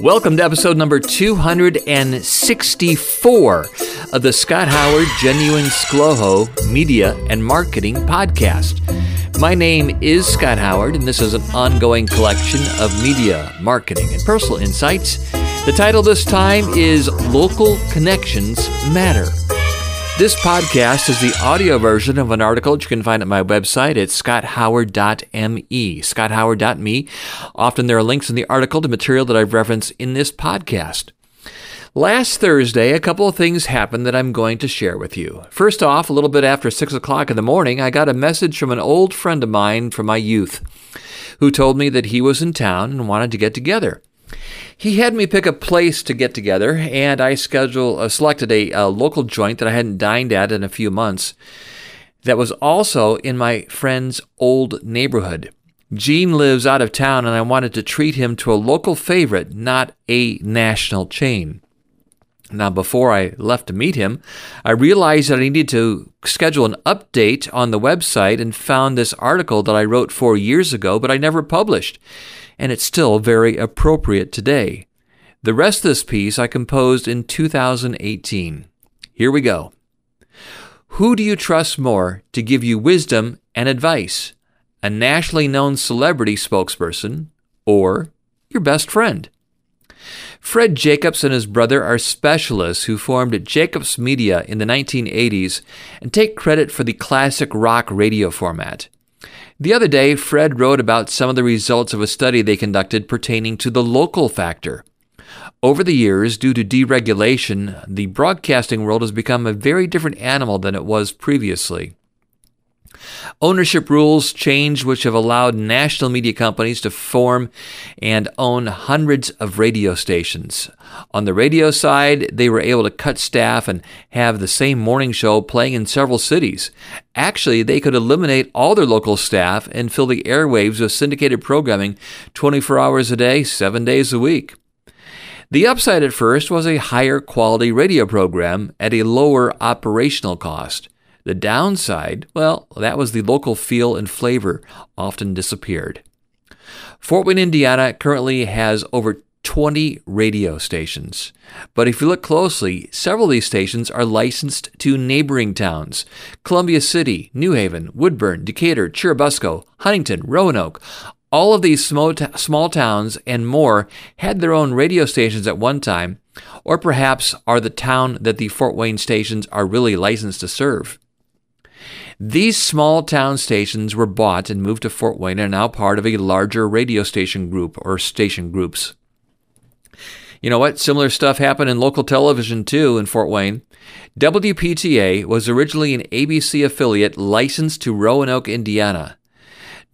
Welcome to episode number 264 of the Scott Howard Genuine ScLoHo Media and Marketing Podcast. My name is Scott Howard, and this is an ongoing collection of media, marketing, and personal insights. The title this time is Local Connections Matter. This podcast is the audio version of an article that you can find at my website at scotthoward.me. Scotthoward.me. Often there are links in the article to material that I've referenced in this podcast. Last Thursday, a couple of things happened that I'm going to share with you. First off, a little bit after 6 o'clock in the morning, I got a message from an old friend of mine from my youth who told me that he was in town and wanted to get together. He had me pick a place to get together, and I scheduled, uh, selected a, a local joint that I hadn't dined at in a few months that was also in my friend's old neighborhood. Gene lives out of town, and I wanted to treat him to a local favorite, not a national chain. Now, before I left to meet him, I realized that I needed to schedule an update on the website and found this article that I wrote four years ago, but I never published and it's still very appropriate today. The rest of this piece I composed in 2018. Here we go. Who do you trust more to give you wisdom and advice? A nationally known celebrity spokesperson or your best friend? Fred Jacobs and his brother are specialists who formed Jacobs Media in the 1980s and take credit for the classic rock radio format. The other day, Fred wrote about some of the results of a study they conducted pertaining to the local factor. Over the years, due to deregulation, the broadcasting world has become a very different animal than it was previously. Ownership rules changed, which have allowed national media companies to form and own hundreds of radio stations. On the radio side, they were able to cut staff and have the same morning show playing in several cities. Actually, they could eliminate all their local staff and fill the airwaves with syndicated programming 24 hours a day, 7 days a week. The upside at first was a higher quality radio program at a lower operational cost. The downside, well, that was the local feel and flavor often disappeared. Fort Wayne, Indiana currently has over 20 radio stations. But if you look closely, several of these stations are licensed to neighboring towns Columbia City, New Haven, Woodburn, Decatur, Churubusco, Huntington, Roanoke. All of these small, t- small towns and more had their own radio stations at one time, or perhaps are the town that the Fort Wayne stations are really licensed to serve. These small town stations were bought and moved to Fort Wayne and are now part of a larger radio station group or station groups. You know what? Similar stuff happened in local television too in Fort Wayne. WPTA was originally an ABC affiliate licensed to Roanoke, Indiana.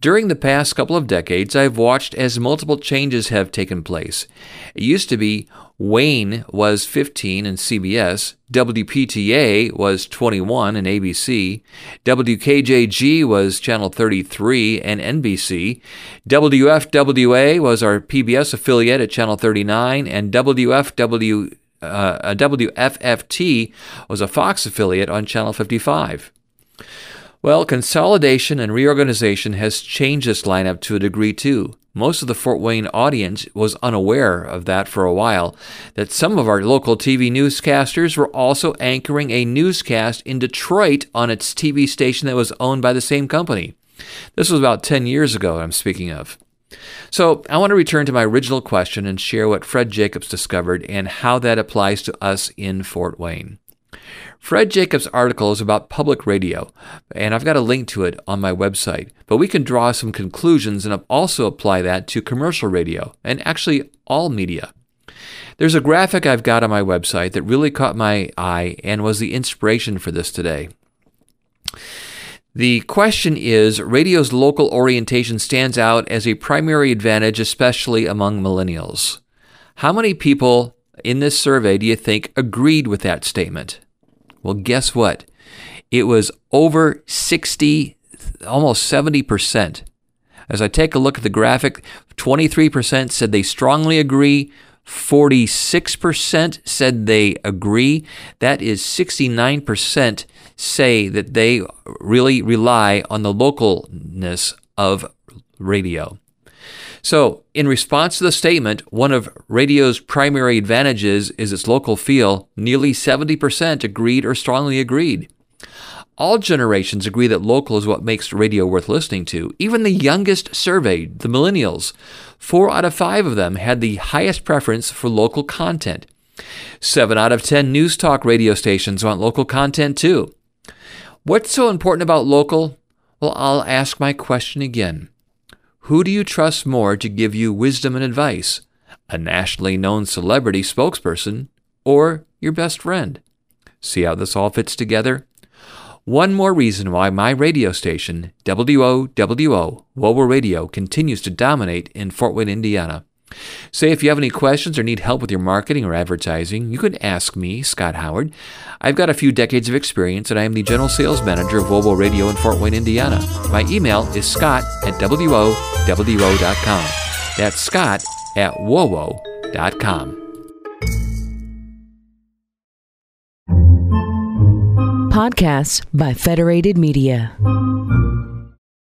During the past couple of decades, I've watched as multiple changes have taken place. It used to be WANE was 15 in CBS, WPTA was 21 in ABC, WKJG was channel 33 and NBC, WFWA was our PBS affiliate at channel 39, and WFW uh, WFFT was a Fox affiliate on channel 55. Well, consolidation and reorganization has changed this lineup to a degree too. Most of the Fort Wayne audience was unaware of that for a while, that some of our local TV newscasters were also anchoring a newscast in Detroit on its TV station that was owned by the same company. This was about 10 years ago, I'm speaking of. So, I want to return to my original question and share what Fred Jacobs discovered and how that applies to us in Fort Wayne. Fred Jacobs' article is about public radio, and I've got a link to it on my website. But we can draw some conclusions and also apply that to commercial radio and actually all media. There's a graphic I've got on my website that really caught my eye and was the inspiration for this today. The question is radio's local orientation stands out as a primary advantage, especially among millennials. How many people in this survey do you think agreed with that statement? Well, guess what? It was over 60, almost 70%. As I take a look at the graphic, 23% said they strongly agree, 46% said they agree. That is 69% say that they really rely on the localness of radio. So, in response to the statement, one of radio's primary advantages is its local feel, nearly 70% agreed or strongly agreed. All generations agree that local is what makes radio worth listening to. Even the youngest surveyed, the millennials, four out of five of them had the highest preference for local content. Seven out of ten news talk radio stations want local content too. What's so important about local? Well, I'll ask my question again. Who do you trust more to give you wisdom and advice? A nationally known celebrity spokesperson or your best friend? See how this all fits together? One more reason why my radio station, WOWO, WOWO Radio, continues to dominate in Fort Wayne, Indiana. Say if you have any questions or need help with your marketing or advertising, you can ask me, Scott Howard. I've got a few decades of experience and I am the general sales manager of WOWO Radio in Fort Wayne, Indiana. My email is scott at WOWO.com. That's scott at WOWO.com. Podcasts by Federated Media.